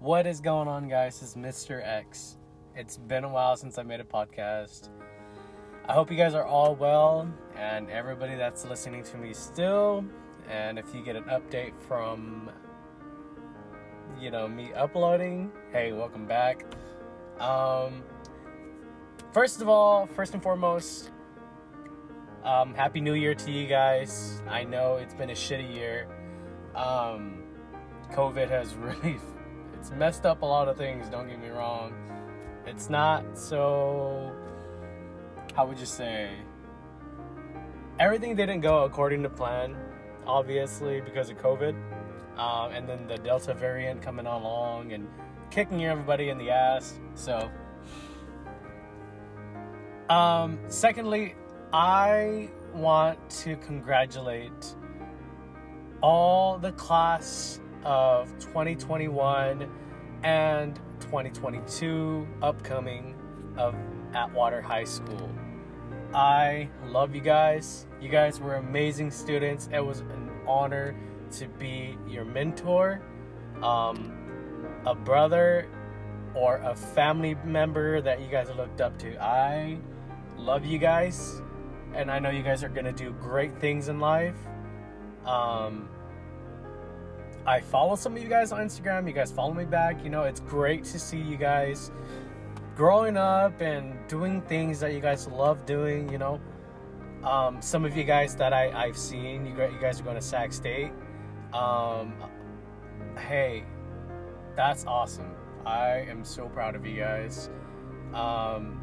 What is going on, guys? It's Mr. X. It's been a while since I made a podcast. I hope you guys are all well and everybody that's listening to me still. And if you get an update from, you know, me uploading, hey, welcome back. Um, first of all, first and foremost, um, Happy New Year to you guys. I know it's been a shitty year. Um, COVID has really it's messed up a lot of things, don't get me wrong. It's not so how would you say everything didn't go according to plan, obviously because of COVID. Um, and then the Delta variant coming along and kicking everybody in the ass. So um, secondly, I want to congratulate all the class of 2021 and 2022 upcoming of Atwater High School. I love you guys. You guys were amazing students. It was an honor to be your mentor, um, a brother, or a family member that you guys looked up to. I love you guys and I know you guys are gonna do great things in life. Um, I follow some of you guys on Instagram. You guys follow me back. You know, it's great to see you guys growing up and doing things that you guys love doing. You know, um, some of you guys that I, I've seen, you, you guys are going to Sac State. Um, hey, that's awesome. I am so proud of you guys. Um,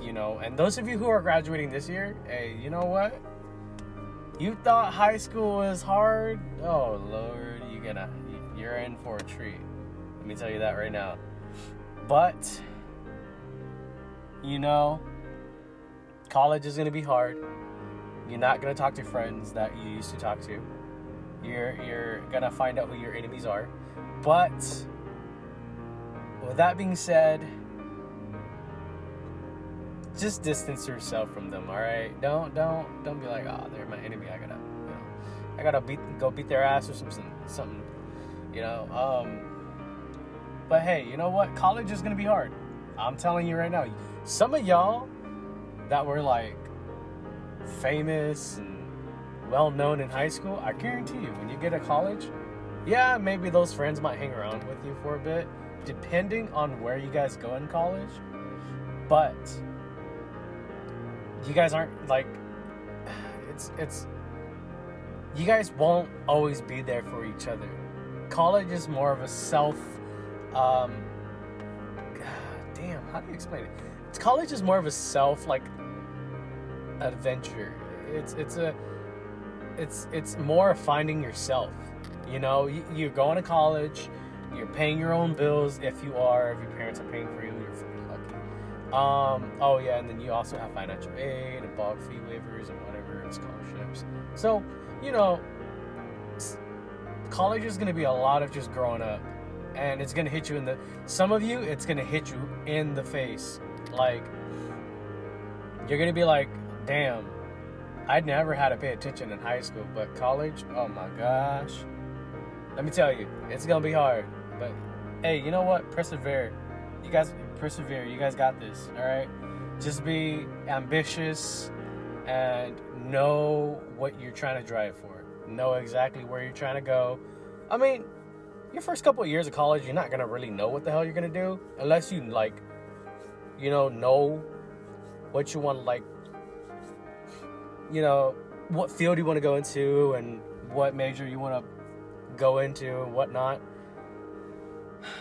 you know, and those of you who are graduating this year, hey, you know what? You thought high school was hard? Oh Lord, gonna you're in for a treat. Let me tell you that right now. But you know, college is gonna be hard. You're not gonna talk to friends that you used to talk to. You're you're gonna find out who your enemies are. But with that being said, just distance yourself from them. All right, don't don't don't be like, oh, they're my enemy. I gotta, you know, I gotta beat go beat their ass or something, something, you know. Um, but hey, you know what? College is gonna be hard. I'm telling you right now. Some of y'all that were like famous and well known in high school, I guarantee you, when you get to college, yeah, maybe those friends might hang around with you for a bit, depending on where you guys go in college. But you guys aren't like it's it's you guys won't always be there for each other. College is more of a self um damn, how do you explain it? It's, college is more of a self like adventure. It's it's a it's it's more finding yourself. You know, you, you're going to college, you're paying your own bills if you are, if your parents are paying for you, you're freaking lucky. um, oh yeah, and then you also have financial aid and BOG fee waivers and whatever and scholarships. So, you know, college is going to be a lot of just growing up, and it's going to hit you in the. Some of you, it's going to hit you in the face. Like, you're going to be like, damn, i'd never had to pay attention in high school, but college, oh my gosh. Let me tell you, it's going to be hard. But hey, you know what? Persevere. You guys persevere. You guys got this, all right? Just be ambitious and know what you're trying to drive for. Know exactly where you're trying to go. I mean, your first couple of years of college, you're not gonna really know what the hell you're gonna do unless you like, you know, know what you want, like, you know, what field you want to go into and what major you want to go into and whatnot.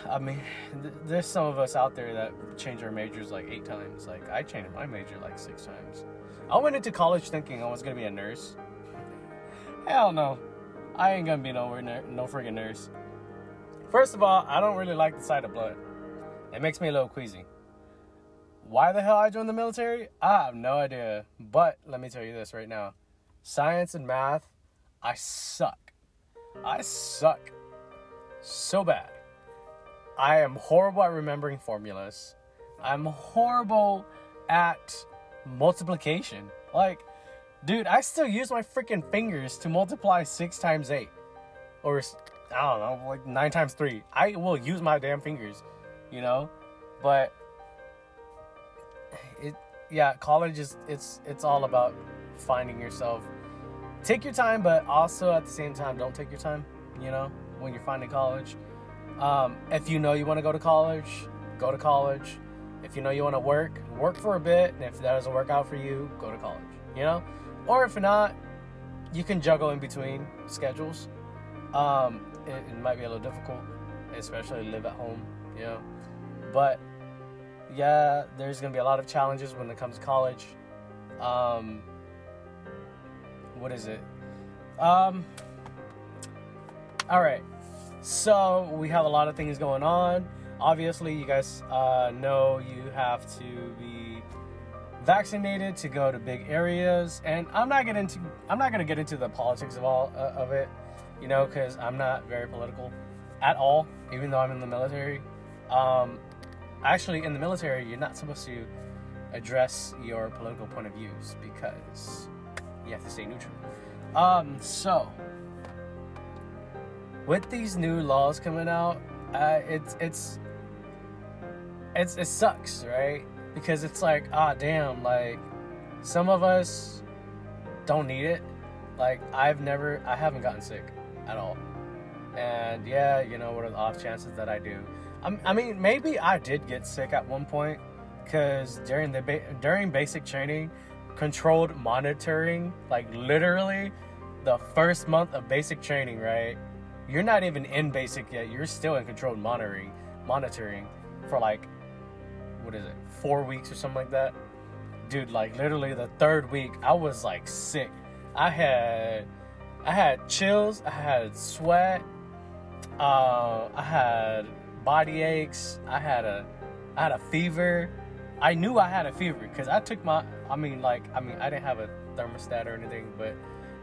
I mean, th- there's some of us out there that change our majors like eight times. Like I changed my major like six times. I went into college thinking I was gonna be a nurse. Hell no, I ain't gonna be no no friggin' nurse. First of all, I don't really like the sight of blood. It makes me a little queasy. Why the hell I joined the military? I have no idea. But let me tell you this right now: science and math, I suck. I suck so bad. I am horrible at remembering formulas. I'm horrible at multiplication. Like, dude, I still use my freaking fingers to multiply 6 times 8. Or I don't know, like nine times three. I will use my damn fingers, you know, but it, yeah, college is it's it's all about finding yourself. Take your time, but also at the same time, don't take your time. You know, when you're finding college. Um, if you know you want to go to college, go to college. If you know you want to work, work for a bit. And if that doesn't work out for you, go to college. You know, or if not, you can juggle in between schedules. Um, it, it might be a little difficult, especially live at home. You know, but yeah, there's gonna be a lot of challenges when it comes to college. Um, what is it? Um, all right. So we have a lot of things going on. Obviously, you guys uh, know you have to be vaccinated to go to big areas, and I'm not getting into I'm not gonna get into the politics of all uh, of it, you know, because I'm not very political at all. Even though I'm in the military, um, actually in the military, you're not supposed to address your political point of views because you have to stay neutral. Um, so with these new laws coming out, uh, it's it's it's it sucks, right? Because it's like, ah, damn, like some of us don't need it. Like I've never, I haven't gotten sick at all, and yeah, you know, what are the off chances that I do? I'm, I mean, maybe I did get sick at one point because during the ba- during basic training, controlled monitoring, like literally the first month of basic training, right? You're not even in basic yet. You're still in controlled monitoring, monitoring for like what is it, four weeks or something like that. Dude, like literally the third week, I was like sick. I had, I had chills. I had sweat. Uh, I had body aches. I had a, I had a fever. I knew I had a fever because I took my. I mean, like, I mean, I didn't have a thermostat or anything, but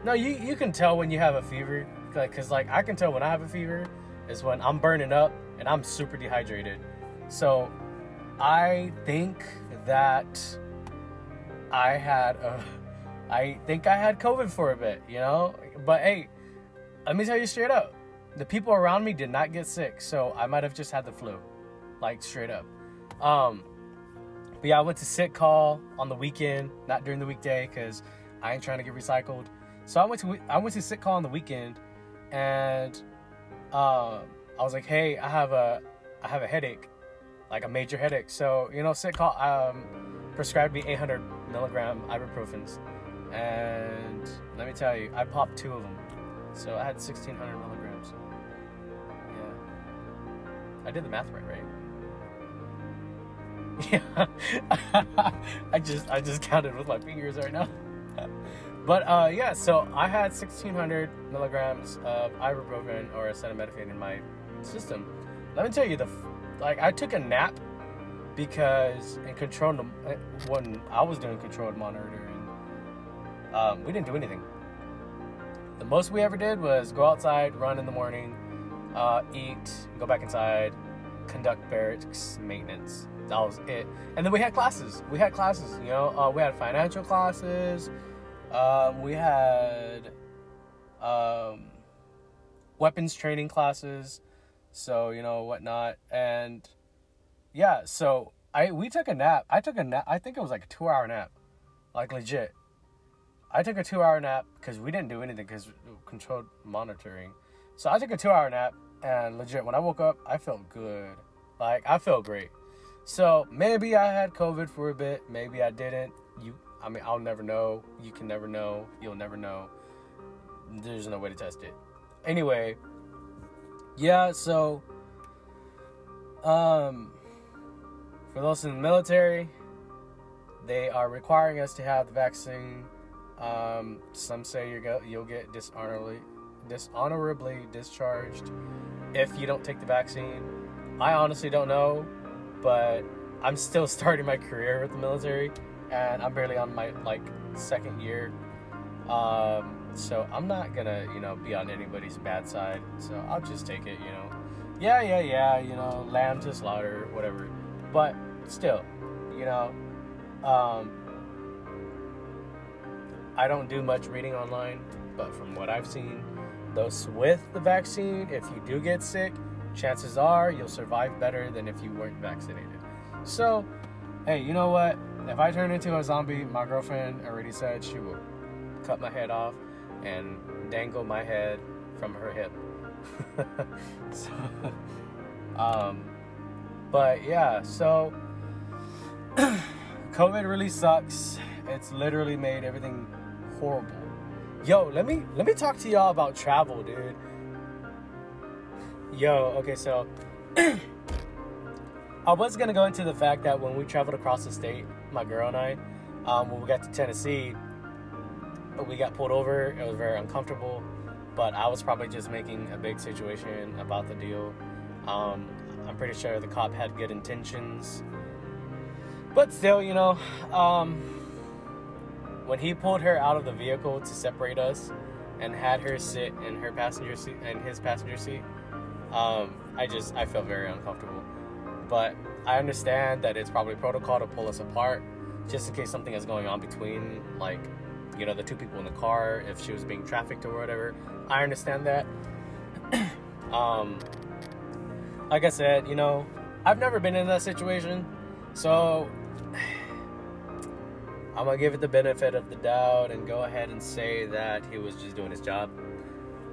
no, you you can tell when you have a fever like, because like I can tell when I have a fever is when I'm burning up and I'm super dehydrated. So I think that I had a, I think I had COVID for a bit, you know. But hey, let me tell you straight up, the people around me did not get sick, so I might have just had the flu, like straight up. Um, but yeah, I went to sick call on the weekend, not during the weekday, because I ain't trying to get recycled. So I went to I went to sick call on the weekend, and uh, I was like, hey, I have a I have a headache like a major headache. So, you know, call um, prescribed me 800 milligram ibuprofens. And let me tell you, I popped two of them. So I had 1600 milligrams. Yeah. I did the math right, right? Yeah. I just I just counted with my fingers right now. but uh, yeah, so I had 1600 milligrams of ibuprofen or acetaminophen in my system. Let me tell you, the like I took a nap because in controlled when I was doing controlled monitoring, um, we didn't do anything. The most we ever did was go outside, run in the morning, uh, eat, go back inside, conduct barracks maintenance. That was it. And then we had classes. We had classes. You know, uh, we had financial classes. Um, we had um, weapons training classes so you know whatnot. And yeah so i we took a nap. I took a nap i think it was like a two hour nap. Like legit. I took a two hour nap because we didn't do anything because controlled monitoring. So i took a two hour nap and legit when i woke up i felt good. Like i felt great. So maybe i had covid for a bit. Maybe i didn't. You i mean i'll never know. You can never know. You'll never know. There's no way to test it. Anyway yeah, so um for those in the military, they are requiring us to have the vaccine. Um, some say you go, you'll get dishonorably dishonorably discharged if you don't take the vaccine. I honestly don't know, but I'm still starting my career with the military, and I'm barely on my like second year. Um, so I'm not gonna, you know, be on anybody's bad side. So I'll just take it, you know. Yeah, yeah, yeah, you know, lamb to slaughter, whatever. But still, you know, um, I don't do much reading online, but from what I've seen, those with the vaccine, if you do get sick, chances are you'll survive better than if you weren't vaccinated. So, hey, you know what? If I turn into a zombie, my girlfriend already said she will cut my head off and dangle my head from her hip. so, um, but yeah, so COVID really sucks. It's literally made everything horrible. Yo, let me let me talk to y'all about travel, dude. Yo, okay, so I was gonna go into the fact that when we traveled across the state, my girl and I, um, when we got to Tennessee, we got pulled over. It was very uncomfortable, but I was probably just making a big situation about the deal. Um, I'm pretty sure the cop had good intentions, but still, you know, um, when he pulled her out of the vehicle to separate us and had her sit in her passenger seat in his passenger seat, um, I just I felt very uncomfortable. But I understand that it's probably protocol to pull us apart, just in case something is going on between like you know the two people in the car if she was being trafficked or whatever. I understand that. um, like I said, you know, I've never been in that situation, so I'm gonna give it the benefit of the doubt and go ahead and say that he was just doing his job.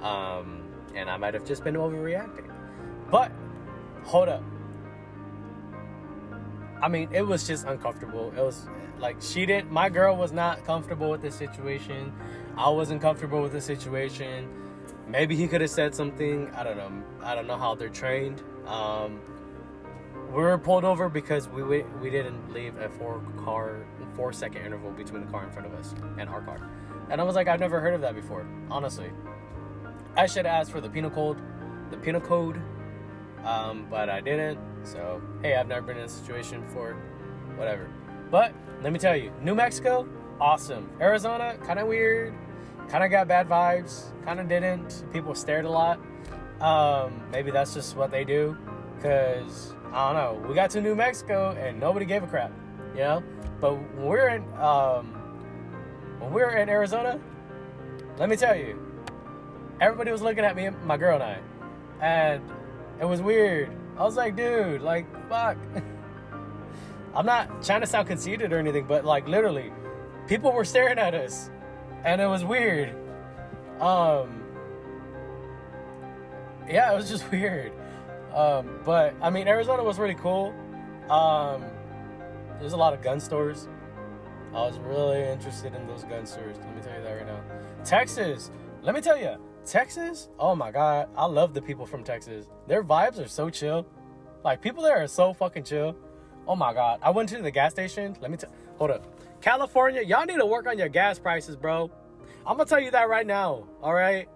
Um, and I might have just been overreacting. But hold up. I mean, it was just uncomfortable. It was like she didn't my girl was not comfortable with the situation. I wasn't comfortable with the situation. Maybe he could have said something. I don't know. I don't know how they're trained. Um, we were pulled over because we we didn't leave a four car four second interval between the car in front of us and our car. And I was like, I've never heard of that before, honestly. I should ask for the penal code, the penal code, um, but I didn't. So hey, I've never been in a situation before, whatever. But let me tell you, New Mexico, awesome. Arizona, kind of weird, kind of got bad vibes, kind of didn't. People stared a lot. Um, maybe that's just what they do, cause I don't know. We got to New Mexico and nobody gave a crap, you know. But when we're in um, when we are in Arizona, let me tell you, everybody was looking at me, my girl and I, and it was weird. I was like, dude, like, fuck. I'm not trying to sound conceited or anything, but like literally, people were staring at us, and it was weird. Um, yeah, it was just weird. Um, but I mean, Arizona was really cool. Um, there's a lot of gun stores. I was really interested in those gun stores. Let me tell you that right now. Texas, let me tell you, Texas, oh my God, I love the people from Texas. Their vibes are so chill. Like, people there are so fucking chill. Oh my God. I went to the gas station. Let me tell, hold up. California, y'all need to work on your gas prices, bro. I'm gonna tell you that right now, all right?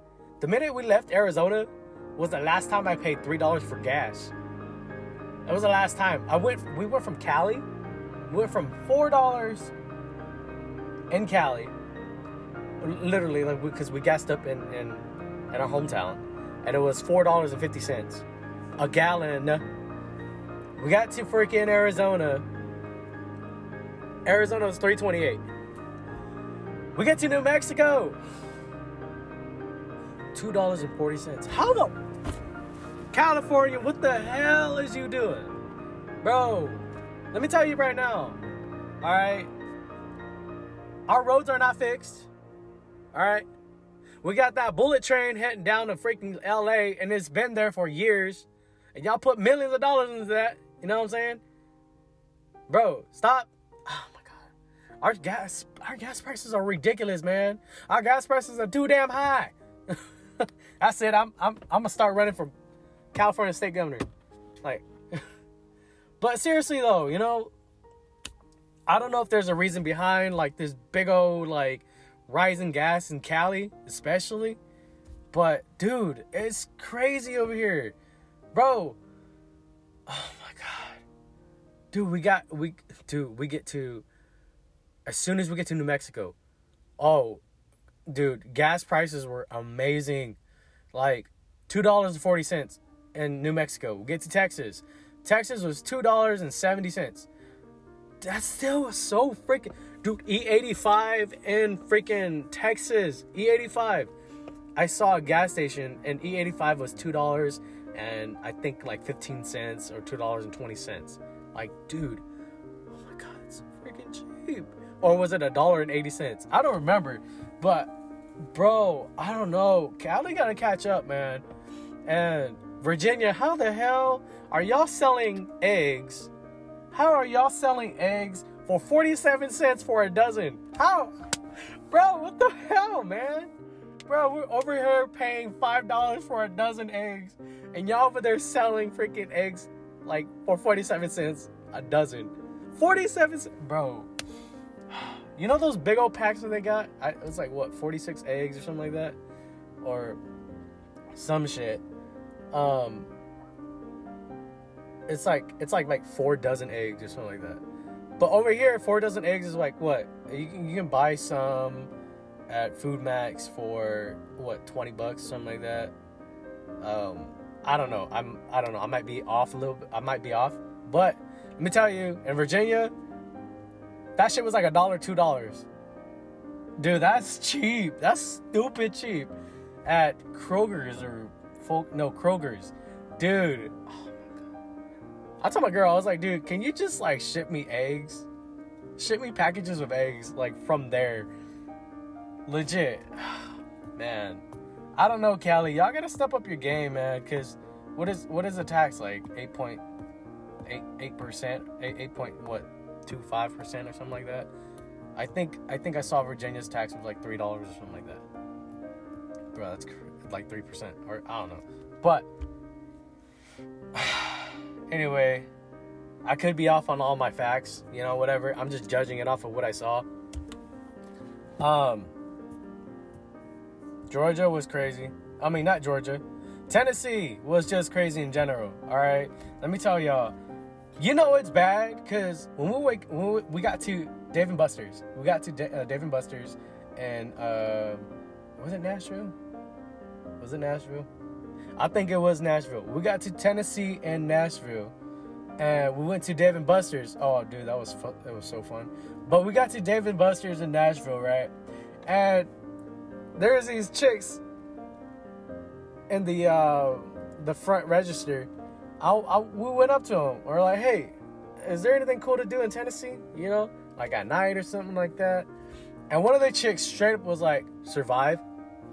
The minute we left Arizona was the last time I paid $3 for gas. That was the last time. I went, we went from Cali, we went from $4 in Cali, literally, like, because we, we gassed up in, in in our hometown, and it was four dollars and fifty cents a gallon. We got to freaking Arizona. Arizona was three twenty eight. We get to New Mexico. Two dollars and forty cents. How the California? What the hell is you doing, bro? Let me tell you right now. All right, our roads are not fixed. All right, we got that bullet train heading down to freaking LA, and it's been there for years. And y'all put millions of dollars into that. You know what I'm saying? Bro, stop. Oh my god. Our gas our gas prices are ridiculous, man. Our gas prices are too damn high. I said I'm I'm I'm gonna start running for California state governor. Like But seriously though, you know, I don't know if there's a reason behind like this big old like rising gas in Cali, especially. But dude, it's crazy over here. Bro. Oh my god. Dude, we got we dude, we get to as soon as we get to New Mexico. Oh, dude, gas prices were amazing. Like $2.40 in New Mexico. We get to Texas. Texas was $2.70. That's still was so freaking Dude, E85 in freaking Texas. E85. I saw a gas station and E85 was two dollars and I think like fifteen cents or two dollars and twenty cents. Like, dude, oh my god, it's so freaking cheap. Or was it a dollar and eighty cents? I don't remember, but bro, I don't know. Cali gotta catch up, man. And Virginia, how the hell are y'all selling eggs? How are y'all selling eggs for 47 cents for a dozen? How? Bro, what the hell, man? Bro, we're over here paying $5 for a dozen eggs, and y'all over there selling freaking eggs like for 47 cents a dozen. 47 cents. Bro, you know those big old packs that they got? I, it was like, what, 46 eggs or something like that? Or some shit. Um, it's like it's like like four dozen eggs or something like that. But over here, four dozen eggs is like what? You can you can buy some at FoodMaxx for what twenty bucks, something like that. Um, I don't know. I'm I don't know. I might be off a little bit. I might be off, but let me tell you, in Virginia, that shit was like a dollar, two dollars. Dude, that's cheap. That's stupid cheap. At Kroger's or folk, no Kroger's, dude. I told my girl, I was like, dude, can you just like ship me eggs? Ship me packages of eggs, like from there. Legit. man. I don't know, Cali. Y'all gotta step up your game, man. Cause what is what is the tax like? Eight point eight eight percent? Eight eight point what? Two five percent or something like that. I think I think I saw Virginia's tax was like three dollars or something like that. Bro, that's like three percent or I don't know. But Anyway, I could be off on all my facts, you know, whatever. I'm just judging it off of what I saw. Um, Georgia was crazy. I mean, not Georgia. Tennessee was just crazy in general. All right, let me tell y'all. You know it's bad because when we wake, when we, we, got to Dave and Buster's, we got to D- uh, Dave and Buster's, and uh, was it Nashville? Was it Nashville? I think it was Nashville. We got to Tennessee and Nashville, and we went to Dave and Buster's. Oh, dude, that was fun. It was so fun. But we got to Dave and Buster's in Nashville, right? And there's these chicks in the uh, the front register. I, I, we went up to them. We're like, hey, is there anything cool to do in Tennessee? You know, like at night or something like that. And one of the chicks straight up was like, survive.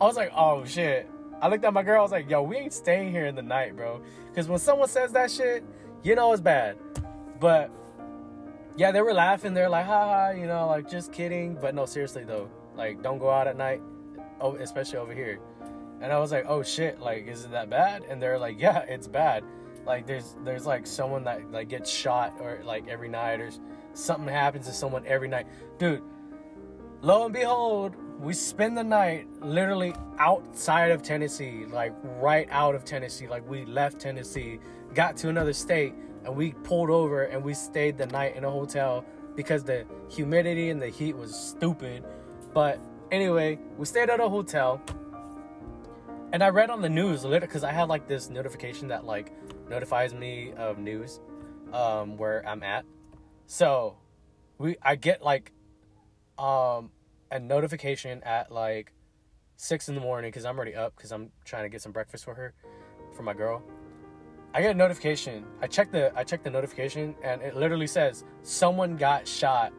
I was like, oh shit. I looked at my girl. I was like, "Yo, we ain't staying here in the night, bro." Because when someone says that shit, you know it's bad. But yeah, they were laughing. They're like, "Ha ha," you know, like just kidding. But no, seriously though, like don't go out at night, oh, especially over here. And I was like, "Oh shit, like is it that bad?" And they're like, "Yeah, it's bad. Like there's there's like someone that like gets shot or like every night or something happens to someone every night, dude." Lo and behold, we spend the night literally outside of Tennessee, like right out of Tennessee. Like we left Tennessee, got to another state, and we pulled over and we stayed the night in a hotel because the humidity and the heat was stupid. But anyway, we stayed at a hotel. And I read on the news, because I had like this notification that like notifies me of news um, where I'm at. So we I get like um a notification at like six in the morning because I'm already up because I'm trying to get some breakfast for her, for my girl. I get a notification. I check the I check the notification and it literally says someone got shot,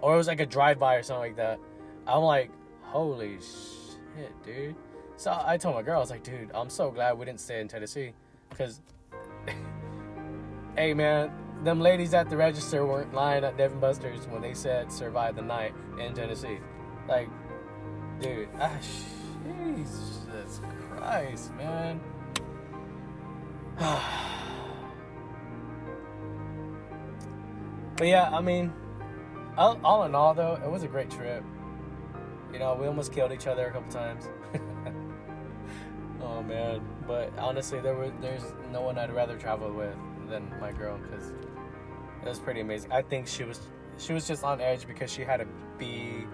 or it was like a drive by or something like that. I'm like, holy shit, dude. So I told my girl, I was like, dude, I'm so glad we didn't stay in Tennessee, because, hey man, them ladies at the register weren't lying at Dave and Buster's when they said survive the night in Tennessee. Like, dude, ah, Jesus Christ, man. but yeah, I mean, all, all, in all, though, it was a great trip. You know, we almost killed each other a couple times. oh man, but honestly, there was there's no one I'd rather travel with than my girl because it was pretty amazing. I think she was she was just on edge because she had to be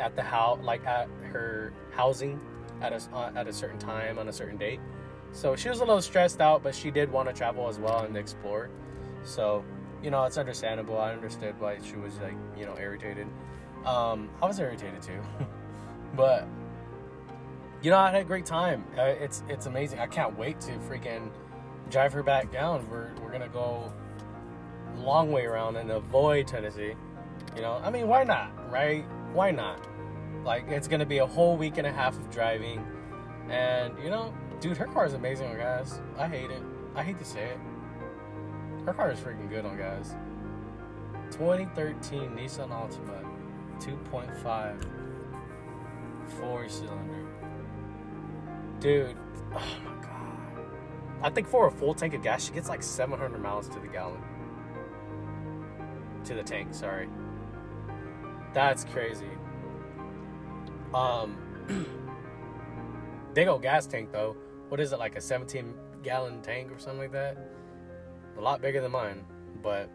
at the house, like at her housing at a uh, at a certain time on a certain date. So she was a little stressed out, but she did want to travel as well and explore. So you know, it's understandable. I understood why she was like you know irritated. Um, I was irritated too, but you know, I had a great time. Uh, it's it's amazing. I can't wait to freaking drive her back down. We're we're gonna go long way around and avoid Tennessee. You know, I mean, why not, right? Why not? Like, it's gonna be a whole week and a half of driving, and you know, dude, her car is amazing on gas. I hate it. I hate to say it. Her car is freaking good on gas. 2013 Nissan Altima, 2.5, four cylinder. Dude, oh my god. I think for a full tank of gas, she gets like 700 miles to the gallon. To the tank, sorry. That's crazy. Um, big old gas tank though. What is it like a 17 gallon tank or something like that? A lot bigger than mine, but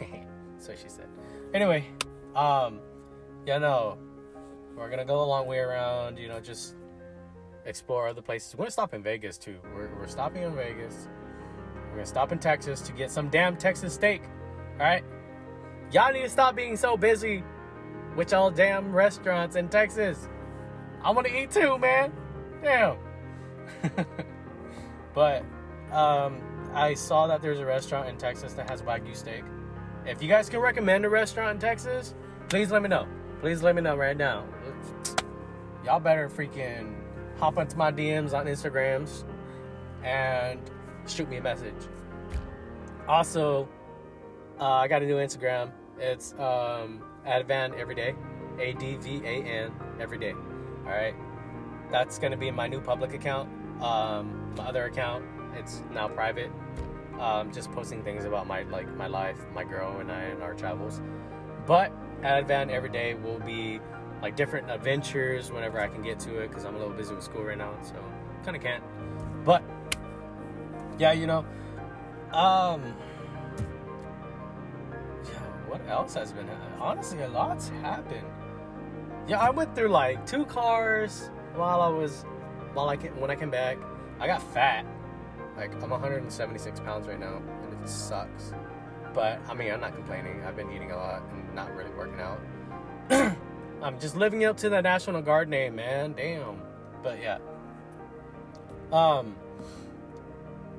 so she said. Anyway, um, yeah, no, we're gonna go a long way around. You know, just explore other places. We're gonna stop in Vegas too. We're, we're stopping in Vegas. We're gonna stop in Texas to get some damn Texas steak. All right, y'all need to stop being so busy with y'all damn restaurants in Texas. I want to eat too, man. Damn. but um, I saw that there's a restaurant in Texas that has Wagyu steak. If you guys can recommend a restaurant in Texas, please let me know. Please let me know right now. Y'all better freaking hop into my DMs on Instagrams and shoot me a message. Also, uh, I got a new Instagram. It's um, Advan Everyday, A D V A N Everyday. All right, that's gonna be my new public account. Um, my other account, it's now private. Um, just posting things about my like my life, my girl and I, and our travels. But Advan Everyday will be like different adventures whenever I can get to it because I'm a little busy with school right now, so kind of can't. But yeah, you know, um, else has been? Honestly, a lot's happened. Yeah, I went through like two cars while I was while I came, when I came back. I got fat. Like I'm 176 pounds right now, and it sucks. But I mean, I'm not complaining. I've been eating a lot and not really working out. I'm just living up to the National Guard name, man. Damn. But yeah. Um.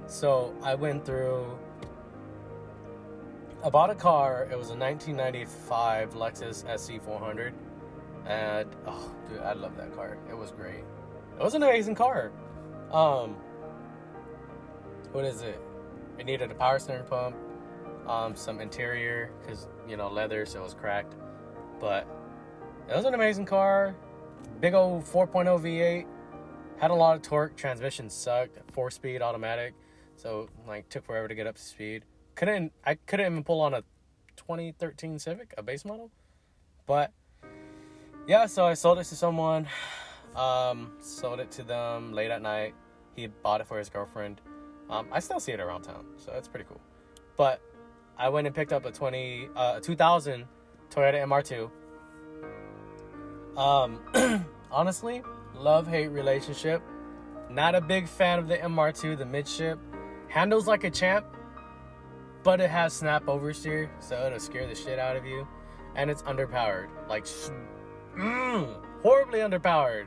So I went through. I bought a car. It was a 1995 Lexus SC400, and oh, dude, I love that car. It was great. It was an amazing car. Um. What is it? It needed a power steering pump, um, some interior because you know leather, so it was cracked. But it was an amazing car. Big old 4.0 V8. Had a lot of torque. Transmission sucked. Four speed automatic. So like took forever to get up to speed. Couldn't I couldn't even pull on a 2013 Civic, a base model. But yeah, so I sold it to someone. Um, sold it to them late at night. He bought it for his girlfriend. Um, I still see it around town, so that's pretty cool. But I went and picked up a 20, uh, 2000 Toyota MR2 um, honestly, love hate relationship. Not a big fan of the MR2, the midship. Handles like a champ, but it has snap oversteer, so it'll scare the shit out of you. And it's underpowered. Like, mm, horribly underpowered.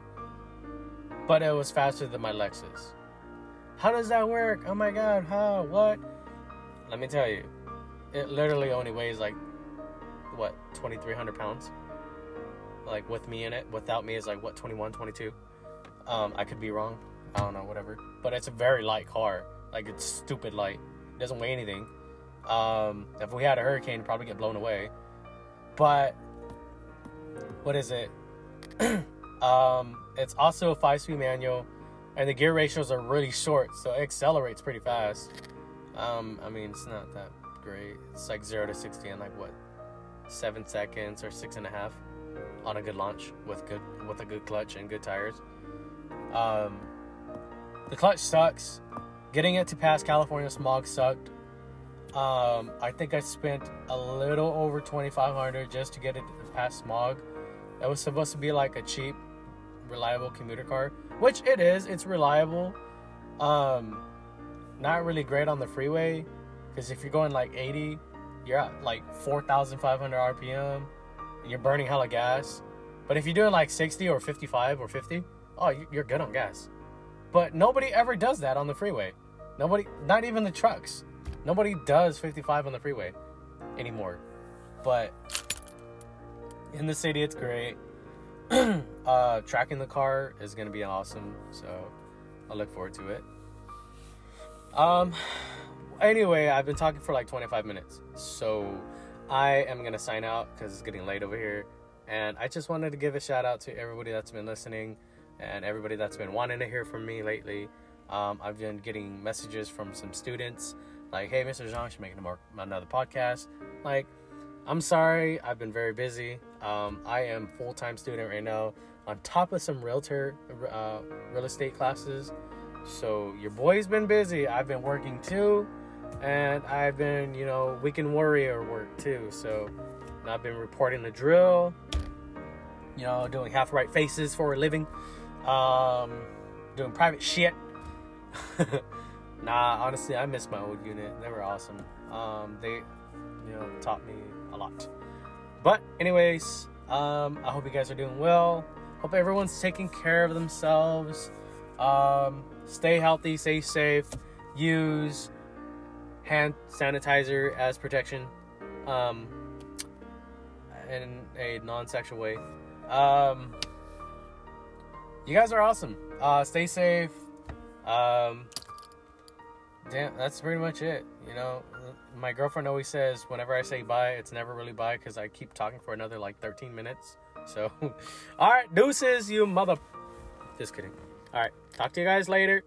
But it was faster than my Lexus. How does that work? Oh my god, how? What? Let me tell you, it literally only weighs like, what, 2,300 pounds? like with me in it. Without me is like what 21, 22. Um, I could be wrong. I don't know, whatever. But it's a very light car. Like it's stupid light. It doesn't weigh anything. Um, if we had a hurricane, probably get blown away. But what is it? um, it's also a five-speed manual, and the gear ratios are really short, so it accelerates pretty fast. Um, I mean, it's not that great. It's like zero to sixty in like what, seven seconds or six and a half on a good launch with good with a good clutch and good tires. Um, the clutch sucks. Getting it to pass California smog sucked. Um, I think I spent a little over twenty five hundred just to get it past smog. It was supposed to be like a cheap, reliable commuter car, which it is. It's reliable. Um, not really great on the freeway because if you're going like 80, you're at like 4,500 RPM and you're burning hella gas. But if you're doing like 60 or 55 or 50, oh, you- you're good on gas. But nobody ever does that on the freeway. Nobody, not even the trucks. Nobody does 55 on the freeway anymore. But in the city, it's great. uh, tracking the car is gonna be awesome. So I look forward to it. Um. Anyway, I've been talking for like 25 minutes, so I am gonna sign out because it's getting late over here. And I just wanted to give a shout out to everybody that's been listening and everybody that's been wanting to hear from me lately. Um, I've been getting messages from some students like, "Hey, Mr. Zhang, should make another podcast." Like, I'm sorry, I've been very busy. Um, I am full time student right now, on top of some realtor uh, real estate classes. So your boy's been busy. I've been working too, and I've been, you know, weekend warrior work too. So I've been reporting the drill. You know, doing half right faces for a living. Um, doing private shit. nah, honestly, I miss my old unit. They were awesome. Um, they, you know, taught me a lot. But anyways, um, I hope you guys are doing well. Hope everyone's taking care of themselves. Um, stay healthy, stay safe. Use hand sanitizer as protection. Um, in a non-sexual way. Um, you guys are awesome. Uh, stay safe. Um, damn, that's pretty much it. You know, my girlfriend always says whenever I say bye, it's never really bye because I keep talking for another like 13 minutes. So, all right, deuces, you mother. Just kidding. All right, talk to you guys later.